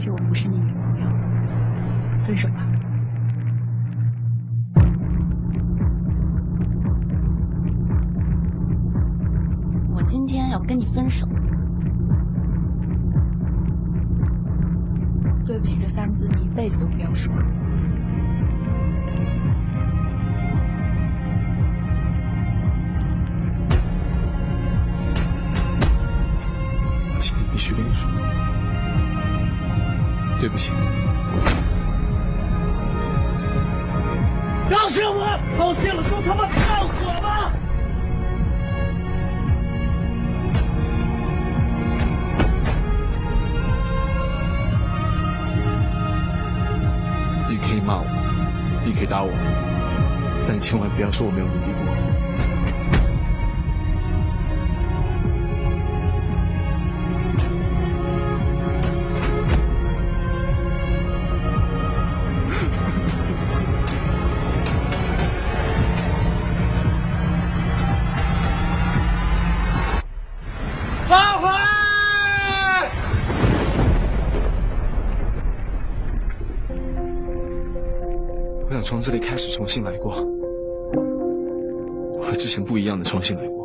起，我不是你女朋友，分手吧。我今天要跟你分手。对不起这三个字，你一辈子都不要说。对不起，饶下我！道歉了就他妈放火吧！你可以骂我，你可以打我，但千万不要说我没有努力过。我想从这里开始重新来过，和之前不一样的重新来过。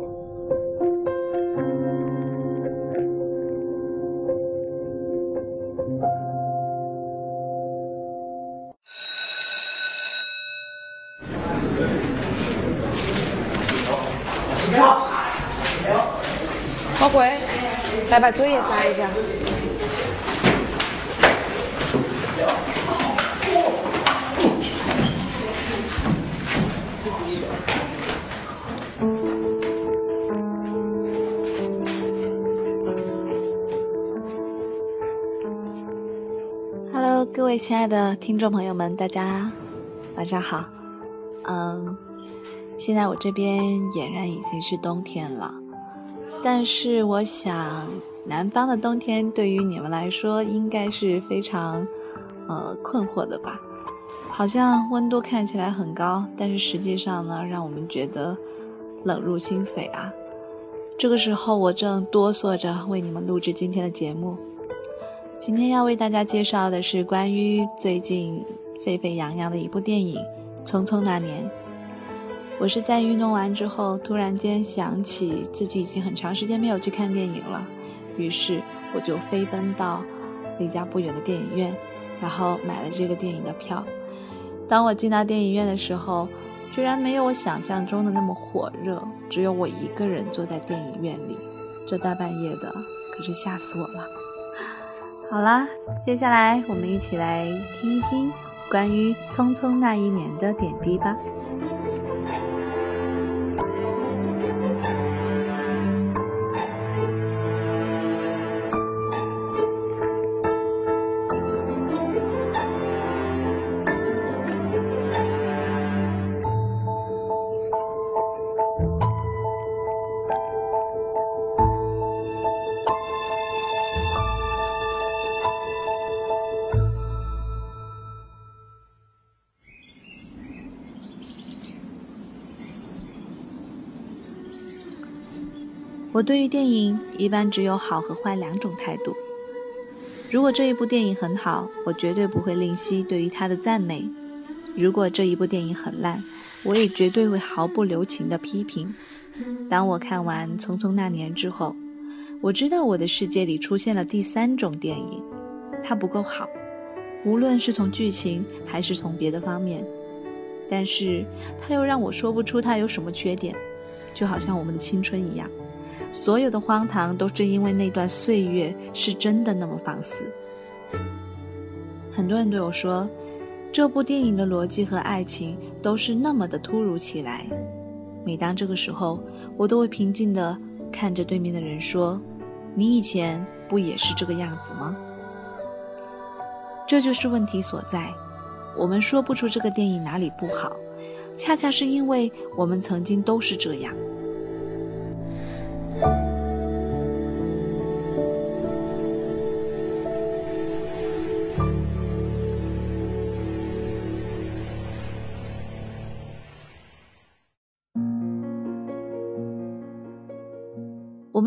老鬼，来把作业发一下。亲爱的听众朋友们，大家晚上好。嗯，现在我这边俨然已经是冬天了，但是我想南方的冬天对于你们来说应该是非常呃困惑的吧？好像温度看起来很高，但是实际上呢，让我们觉得冷入心扉啊。这个时候，我正哆嗦着为你们录制今天的节目。今天要为大家介绍的是关于最近沸沸扬扬的一部电影《匆匆那年》。我是在运动完之后，突然间想起自己已经很长时间没有去看电影了，于是我就飞奔到离家不远的电影院，然后买了这个电影的票。当我进到电影院的时候，居然没有我想象中的那么火热，只有我一个人坐在电影院里，这大半夜的，可是吓死我了。好啦，接下来我们一起来听一听关于《匆匆那一年》的点滴吧。我对于电影一般只有好和坏两种态度。如果这一部电影很好，我绝对不会吝惜对于它的赞美；如果这一部电影很烂，我也绝对会毫不留情的批评。当我看完《匆匆那年》之后，我知道我的世界里出现了第三种电影，它不够好，无论是从剧情还是从别的方面，但是它又让我说不出它有什么缺点，就好像我们的青春一样。所有的荒唐都是因为那段岁月是真的那么放肆。很多人对我说，这部电影的逻辑和爱情都是那么的突如其来。每当这个时候，我都会平静地看着对面的人说：“你以前不也是这个样子吗？这就是问题所在。我们说不出这个电影哪里不好，恰恰是因为我们曾经都是这样。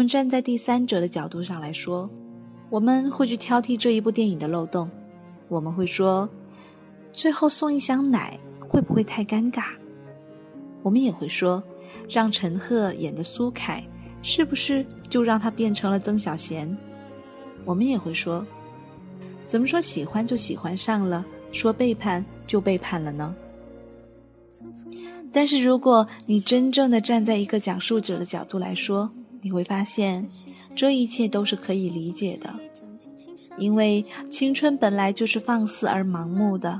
站在第三者的角度上来说，我们会去挑剔这一部电影的漏洞，我们会说。最后送一箱奶会不会太尴尬？我们也会说，让陈赫演的苏凯是不是就让他变成了曾小贤？我们也会说，怎么说喜欢就喜欢上了，说背叛就背叛了呢？但是如果你真正的站在一个讲述者的角度来说，你会发现，这一切都是可以理解的，因为青春本来就是放肆而盲目的。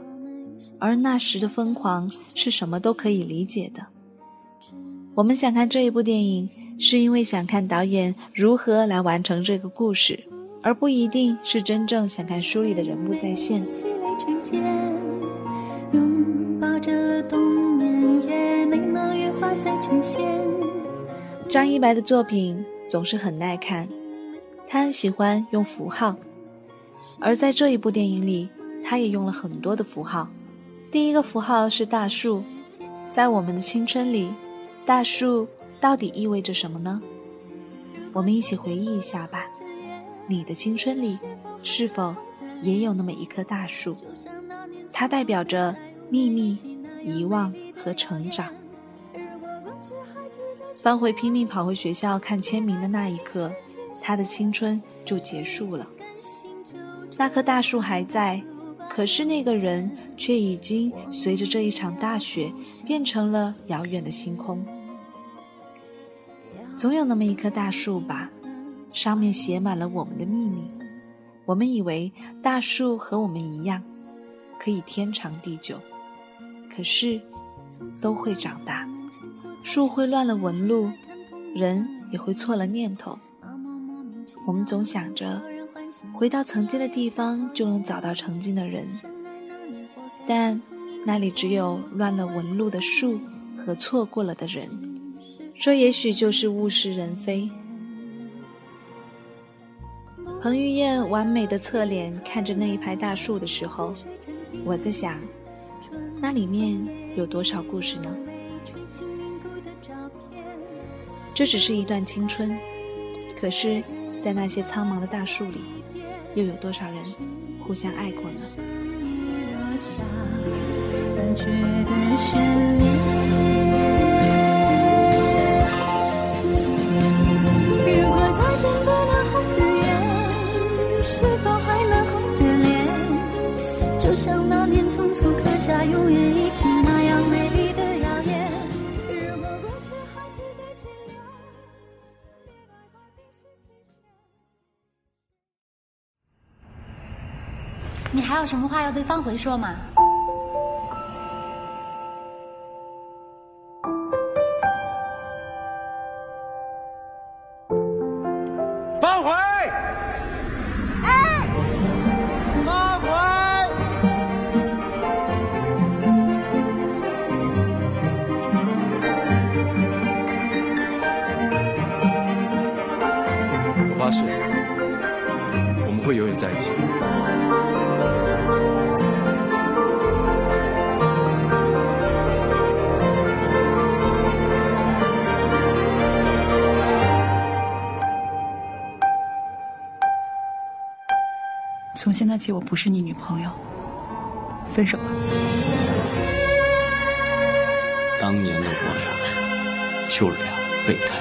而那时的疯狂是什么都可以理解的。我们想看这一部电影，是因为想看导演如何来完成这个故事，而不一定是真正想看书里的人物再现。张一白的作品总是很耐看，他很喜欢用符号，而在这一部电影里，他也用了很多的符号。第一个符号是大树，在我们的青春里，大树到底意味着什么呢？我们一起回忆一下吧。你的青春里是否也有那么一棵大树？它代表着秘密、遗忘和成长。方回拼命跑回学校看签名的那一刻，他的青春就结束了。那棵大树还在。可是那个人却已经随着这一场大雪变成了遥远的星空。总有那么一棵大树吧，上面写满了我们的秘密。我们以为大树和我们一样，可以天长地久。可是，都会长大，树会乱了纹路，人也会错了念头。我们总想着。回到曾经的地方，就能找到曾经的人，但那里只有乱了纹路的树和错过了的人。这也许就是物是人非。彭于晏完美的侧脸看着那一排大树的时候，我在想，那里面有多少故事呢？这只是一段青春，可是，在那些苍茫的大树里。又有多少人互相爱过呢？如果再见不能红着眼，是否还能红着脸？就像那年匆促刻下永远一起那样美你还有什么话要对方回说吗？方回，哎，方回，我发誓，我们会永远在一起。从现在起，我不是你女朋友，分手吧。当年的我俩就是俩备胎。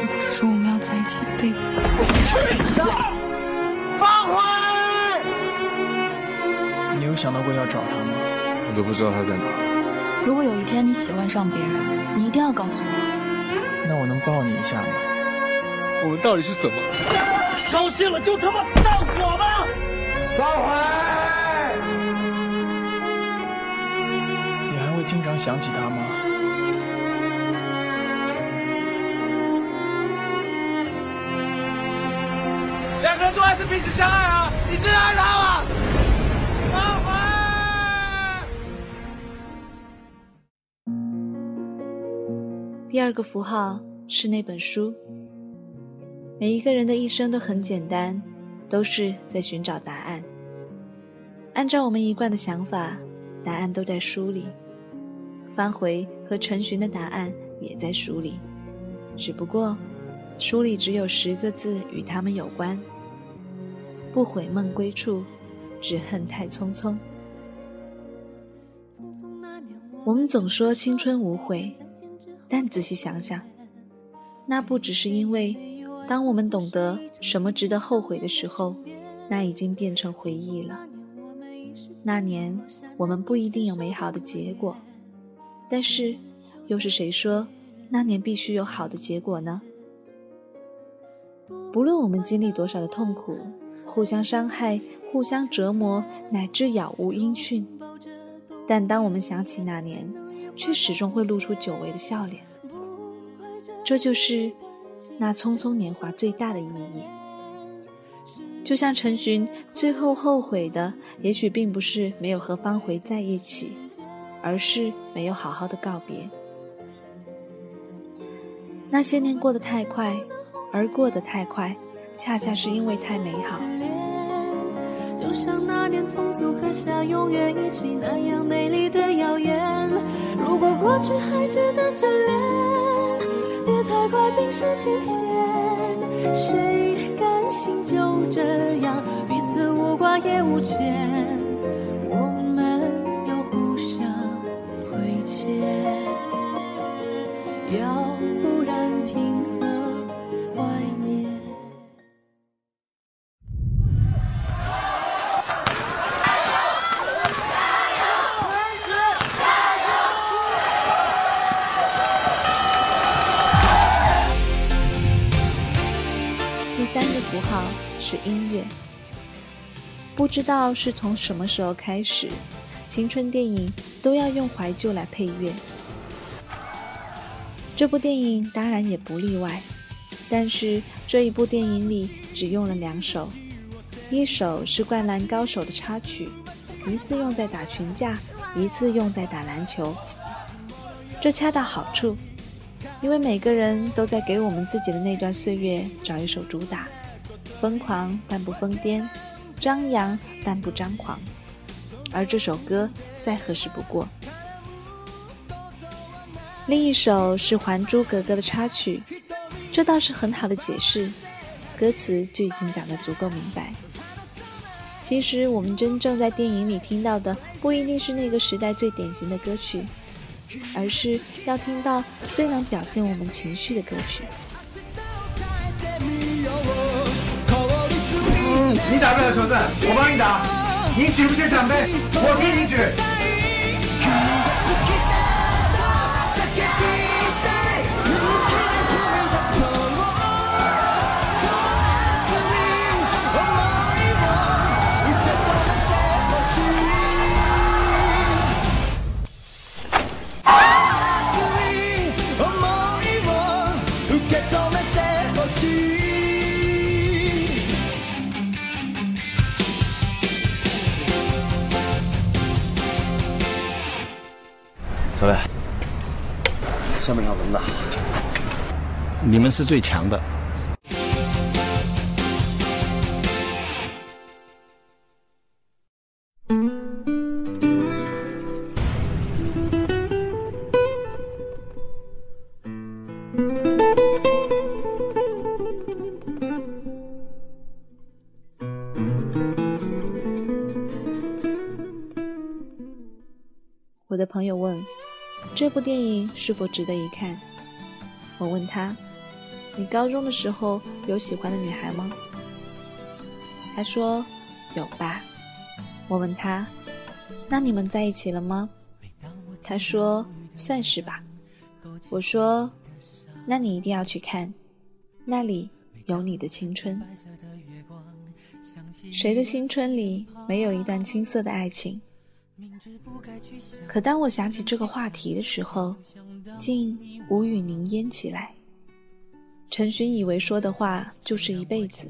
你不是说我们要在一起一辈子吗？去你的！方回，你有想到过要找他吗？我都不知道他在哪。如果有一天你喜欢上别人，你一定要告诉我。那我能抱你一下吗？我们到底是怎么？高兴了就他妈荡火吧！方回，你还会经常想起他吗？两个人做爱是彼此相爱啊！你真的爱他吗？第二个符号是那本书。每一个人的一生都很简单，都是在寻找答案。按照我们一贯的想法，答案都在书里。方回和陈寻的答案也在书里，只不过书里只有十个字与他们有关：不悔梦归处，只恨太匆匆。我们总说青春无悔，但仔细想想，那不只是因为。当我们懂得什么值得后悔的时候，那已经变成回忆了。那年我们不一定有美好的结果，但是又是谁说那年必须有好的结果呢？不论我们经历多少的痛苦，互相伤害、互相折磨，乃至杳无音讯，但当我们想起那年，却始终会露出久违的笑脸。这就是。那匆匆年华最大的意义，就像陈寻最后后悔的，也许并不是没有和方茴在一起，而是没有好好的告别。那些年过得太快，而过得太快，恰恰是因为太美好。就像那年匆促刻下永远一起那样美丽的谣言，如果过去还值得眷恋。别太快冰释前嫌，谁甘心就这样彼此无挂也无牵？符号是音乐，不知道是从什么时候开始，青春电影都要用怀旧来配乐。这部电影当然也不例外，但是这一部电影里只用了两首，一首是《灌篮高手》的插曲，一次用在打群架，一次用在打篮球，这恰到好处，因为每个人都在给我们自己的那段岁月找一首主打。疯狂但不疯癫，张扬但不张狂，而这首歌再合适不过。另一首是《还珠格格》的插曲，这倒是很好的解释，歌词就已经讲得足够明白。其实我们真正在电影里听到的，不一定是那个时代最典型的歌曲，而是要听到最能表现我们情绪的歌曲。你打不了球赛，我帮你打。你举不起奖杯，我替你举。小伟，下面上轮的，你们是最强的。这部电影是否值得一看？我问他：“你高中的时候有喜欢的女孩吗？”他说：“有吧。”我问他：“那你们在一起了吗？”他说：“算是吧。”我说：“那你一定要去看，那里有你的青春。谁的青春里没有一段青涩的爱情？”可当我想起这个话题的时候，竟无语凝噎起来。陈寻以为说的话就是一辈子，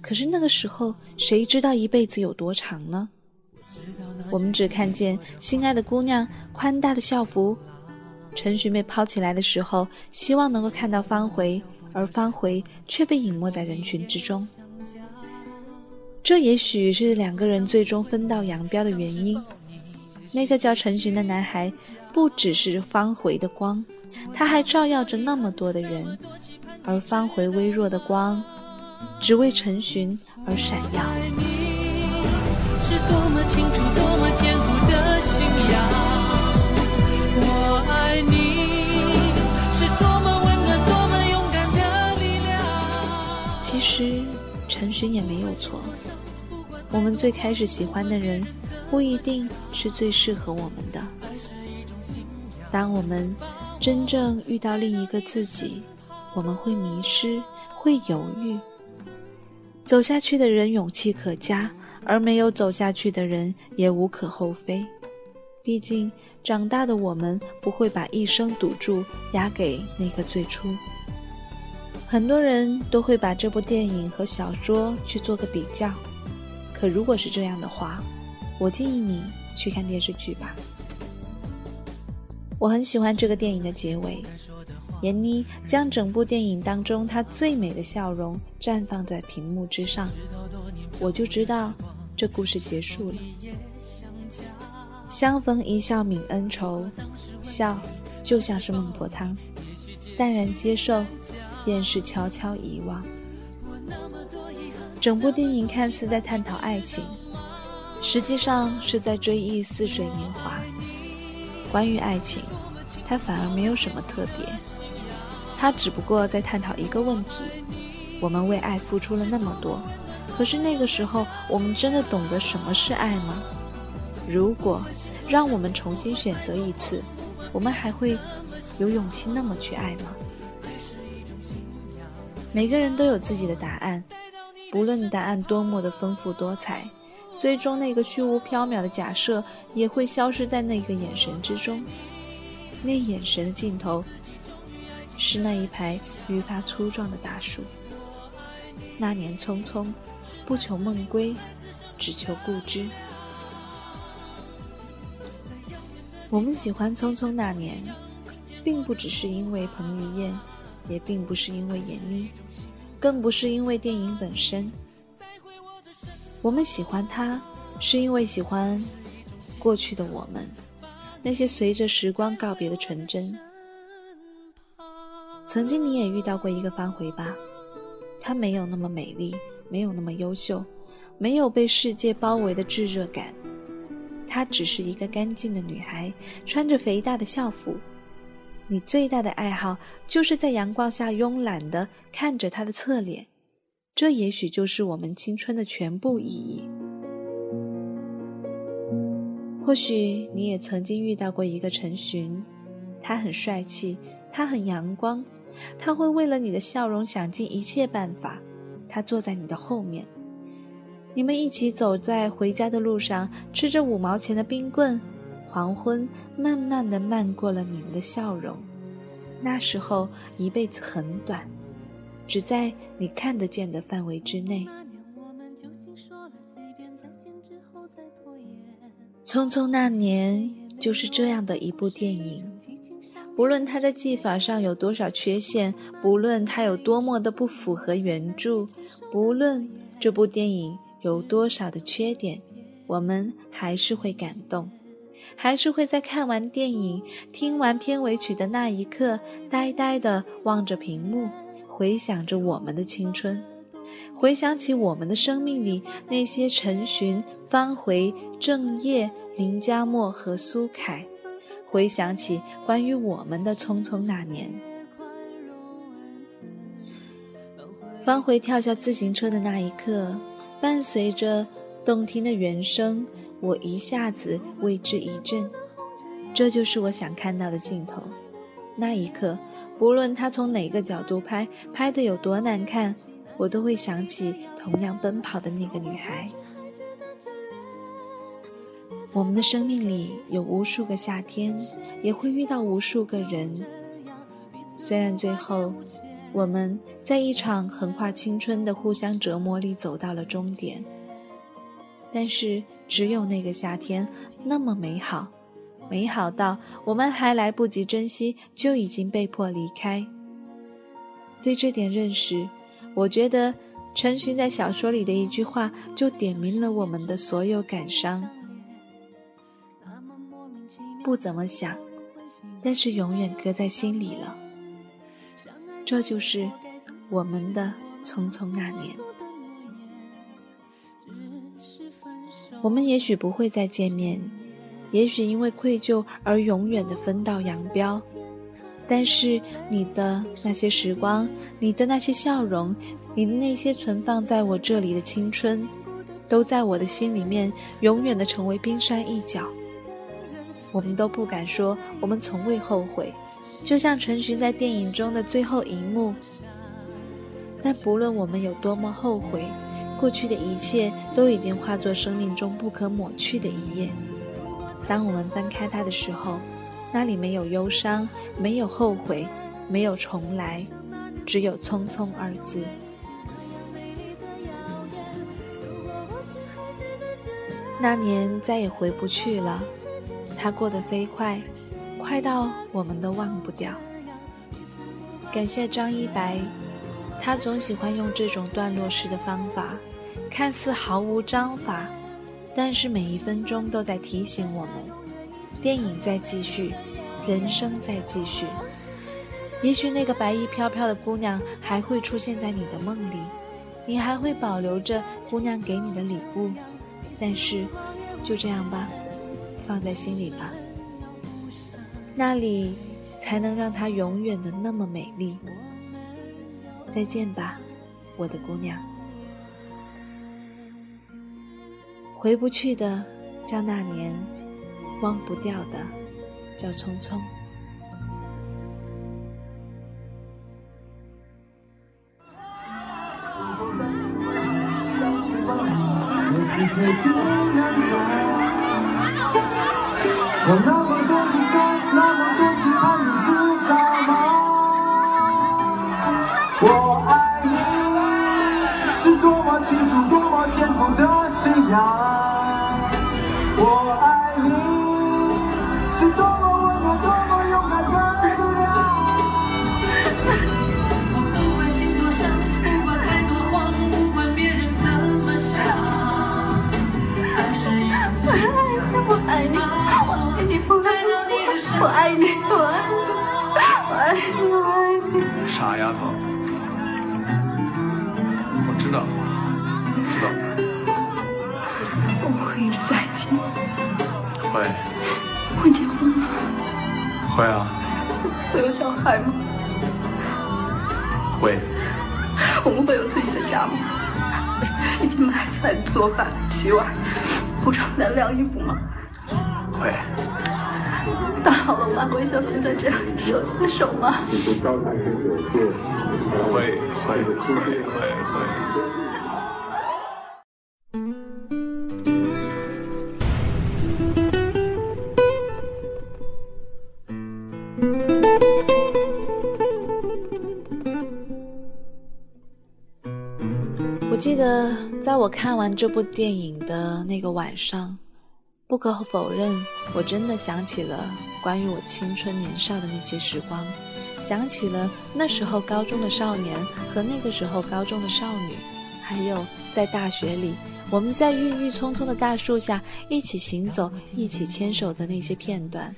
可是那个时候，谁知道一辈子有多长呢？我们只看见心爱的姑娘宽大的校服，陈寻被抛起来的时候，希望能够看到方回，而方回却被隐没在人群之中。这也许是两个人最终分道扬镳的原因。那个叫陈寻的男孩，不只是方回的光，他还照耀着那么多的人，而方回微弱的光，只为陈寻而闪耀。是多么清楚、多么坚固的信仰。我爱你，是多么温暖、多么勇敢的力量。其实，陈寻也没有错。我们最开始喜欢的人，不一定是最适合我们的。当我们真正遇到另一个自己，我们会迷失，会犹豫。走下去的人勇气可嘉，而没有走下去的人也无可厚非。毕竟，长大的我们不会把一生赌注押给那个最初。很多人都会把这部电影和小说去做个比较。可如果是这样的话，我建议你去看电视剧吧。我很喜欢这个电影的结尾，闫妮将整部电影当中她最美的笑容绽放在屏幕之上，我就知道这故事结束了。相逢一笑泯恩仇，笑就像是孟婆汤，淡然接受，便是悄悄遗忘。整部电影看似在探讨爱情，实际上是在追忆似水年华。关于爱情，它反而没有什么特别，它只不过在探讨一个问题：我们为爱付出了那么多，可是那个时候我们真的懂得什么是爱吗？如果让我们重新选择一次，我们还会有勇气那么去爱吗？每个人都有自己的答案。不论答案多么的丰富多彩，最终那个虚无缥缈的假设也会消失在那个眼神之中。那眼神的尽头，是那一排愈发粗壮的大树。那年匆匆，不求梦归，只求故知。我们喜欢《匆匆那年》，并不只是因为彭于晏，也并不是因为闫妮。更不是因为电影本身，我们喜欢它，是因为喜欢过去的我们，那些随着时光告别的纯真。曾经你也遇到过一个方回吧？她没有那么美丽，没有那么优秀，没有被世界包围的炙热感，她只是一个干净的女孩，穿着肥大的校服。你最大的爱好就是在阳光下慵懒地看着他的侧脸，这也许就是我们青春的全部意义。或许你也曾经遇到过一个陈寻，他很帅气，他很阳光，他会为了你的笑容想尽一切办法。他坐在你的后面，你们一起走在回家的路上，吃着五毛钱的冰棍。黄昏慢慢的漫过了你们的笑容，那时候一辈子很短，只在你看得见的范围之内。匆匆那年就是这样的一部电影，不论它的技法上有多少缺陷，不论它有多么的不符合原著，不论这部电影有多少的缺点，我们还是会感动。还是会在看完电影、听完片尾曲的那一刻，呆呆地望着屏幕，回想着我们的青春，回想起我们的生命里那些陈寻、方回、郑业、林佳墨和苏凯，回想起关于我们的匆匆那年。方回跳下自行车的那一刻，伴随着动听的原声。我一下子为之一振，这就是我想看到的镜头。那一刻，不论他从哪个角度拍，拍的有多难看，我都会想起同样奔跑的那个女孩。我们的生命里有无数个夏天，也会遇到无数个人。虽然最后我们在一场横跨青春的互相折磨里走到了终点。但是，只有那个夏天那么美好，美好到我们还来不及珍惜，就已经被迫离开。对这点认识，我觉得陈寻在小说里的一句话就点明了我们的所有感伤。不怎么想，但是永远搁在心里了。这就是我们的匆匆那年。我们也许不会再见面，也许因为愧疚而永远的分道扬镳。但是你的那些时光，你的那些笑容，你的那些存放在我这里的青春，都在我的心里面永远的成为冰山一角。我们都不敢说我们从未后悔，就像陈寻在电影中的最后一幕。但不论我们有多么后悔，过去的一切都已经化作生命中不可抹去的一页。当我们翻开它的时候，那里没有忧伤，没有后悔，没有重来，只有匆匆二字。那年再也回不去了，它过得飞快，快到我们都忘不掉。感谢张一白，他总喜欢用这种段落式的方法，看似毫无章法，但是每一分钟都在提醒我们。电影在继续，人生在继续。也许那个白衣飘飘的姑娘还会出现在你的梦里，你还会保留着姑娘给你的礼物。但是，就这样吧，放在心里吧。那里才能让她永远的那么美丽。再见吧，我的姑娘。回不去的叫那年。忘不掉的，叫匆匆。我那么多疑惑，那么多期盼，你知道吗？我爱你，是多么清楚，多么坚固的信仰。我爱你。是多么温暖，多么勇敢的姑娘。我不管心多伤，不管爱多慌，不管别人怎么想。爱是一种信仰。我爱你，我爱你，我爱你，我爱你，我爱你，我爱你。傻丫头，会。会结婚吗？会啊。会有小孩吗？会。我们会有自己的家吗？一起买起来做饭、洗碗、铺床单、晾衣服吗？会。大好了，我们还会像现在这样手牵手吗？会会会会会。记我看完这部电影的那个晚上，不可否认，我真的想起了关于我青春年少的那些时光，想起了那时候高中的少年和那个时候高中的少女，还有在大学里我们在郁郁葱葱的大树下一起行走、一起牵手的那些片段。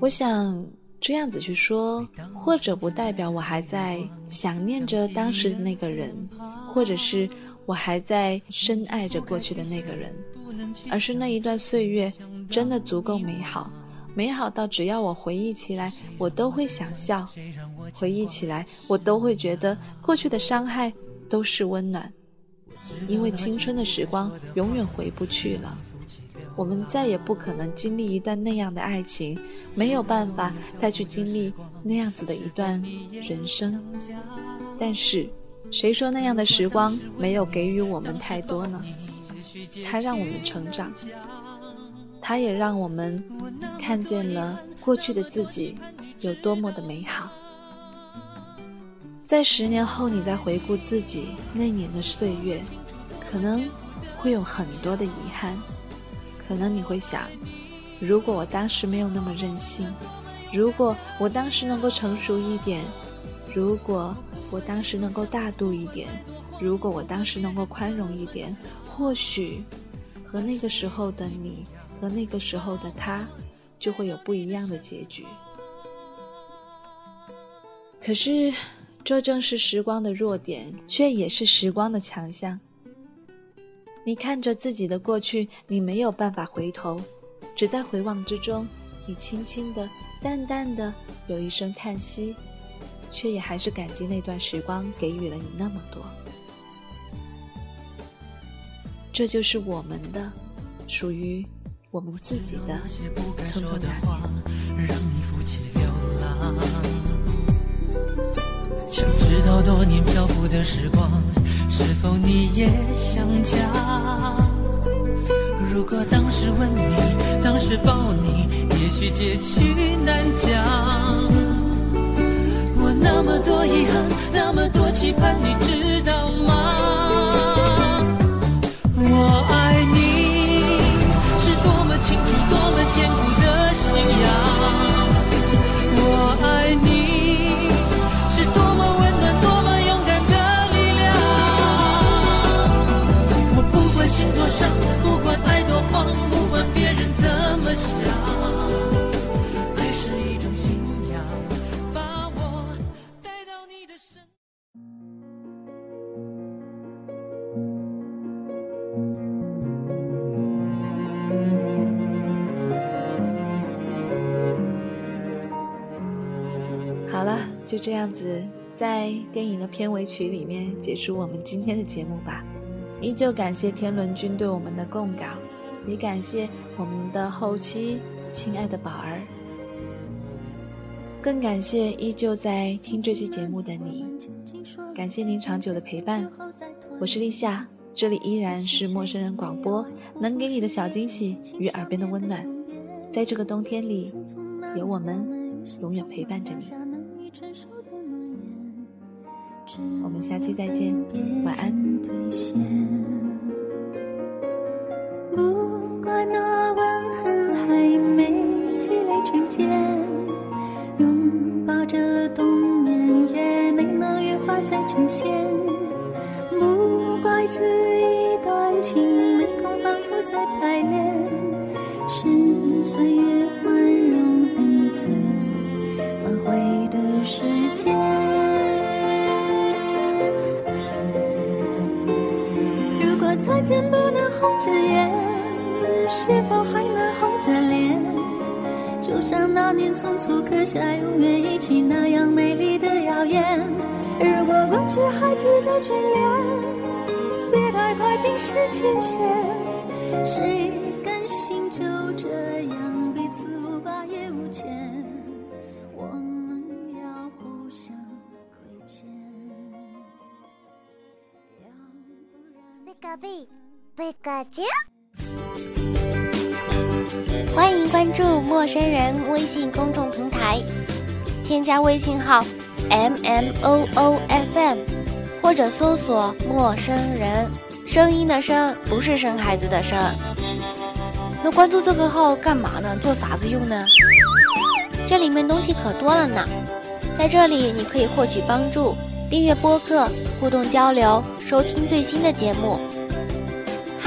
我想。这样子去说，或者不代表我还在想念着当时的那个人，或者是我还在深爱着过去的那个人，而是那一段岁月真的足够美好，美好到只要我回忆起来，我都会想笑；回忆起来，我都会觉得过去的伤害都是温暖，因为青春的时光永远回不去了。我们再也不可能经历一段那样的爱情，没有办法再去经历那样子的一段人生。但是，谁说那样的时光没有给予我们太多呢？它让我们成长，它也让我们看见了过去的自己有多么的美好。在十年后，你再回顾自己那年的岁月，可能会有很多的遗憾。可能你会想，如果我当时没有那么任性，如果我当时能够成熟一点，如果我当时能够大度一点，如果我当时能够宽容一点，或许和那个时候的你和那个时候的他，就会有不一样的结局。可是。这正是时光的弱点，却也是时光的强项。你看着自己的过去，你没有办法回头，只在回望之中，你轻轻的、淡淡的有一声叹息，却也还是感激那段时光给予了你那么多。这就是我们的，属于我们自己的匆匆那年。想知道多年漂浮的时光，是否你也想家？如果当时吻你，当时抱你，也许结局难讲。那么多遗憾，那么多期盼，你知道吗？我爱你，是多么清楚，多么坚固的信仰。我爱你。是多么温暖，多么勇敢的力量。我不管心多伤不管爱多慌，不管别人怎么想，就这样子，在电影的片尾曲里面结束我们今天的节目吧。依旧感谢天伦君对我们的供稿，也感谢我们的后期亲爱的宝儿，更感谢依旧在听这期节目的你，感谢您长久的陪伴。我是立夏，这里依然是陌生人广播，能给你的小惊喜与耳边的温暖，在这个冬天里，有我们永远陪伴着你。我们下期再见，晚安。不怪那吻痕还没积累成茧，拥抱着冬眠也没能羽化再成仙。不怪这一段情没空反复再排练，是岁月能红着眼，是否还能红着脸？就像那年匆促刻下永远一起那样美丽的谣言。如果过去还值得眷恋，别太快冰释前嫌。谁甘心就这样彼此无挂也无牵？我们要互相亏欠。隔壁，贝卡丘。欢迎关注陌生人微信公众平台，添加微信号 m m o o f m，或者搜索“陌生人”，声音的声不是生孩子的生。那关注这个号干嘛呢？做啥子用呢？这里面东西可多了呢，在这里你可以获取帮助。订阅播客，互动交流，收听最新的节目。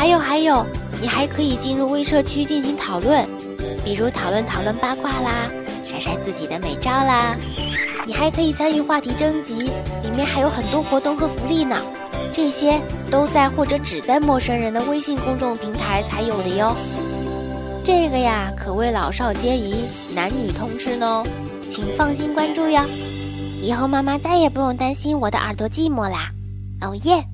还有还有，你还可以进入微社区进行讨论，比如讨论讨论八卦啦，晒晒自己的美照啦。你还可以参与话题征集，里面还有很多活动和福利呢。这些都在或者只在陌生人的微信公众平台才有的哟。这个呀，可谓老少皆宜，男女通吃呢，请放心关注哟。以后妈妈再也不用担心我的耳朵寂寞啦，哦耶！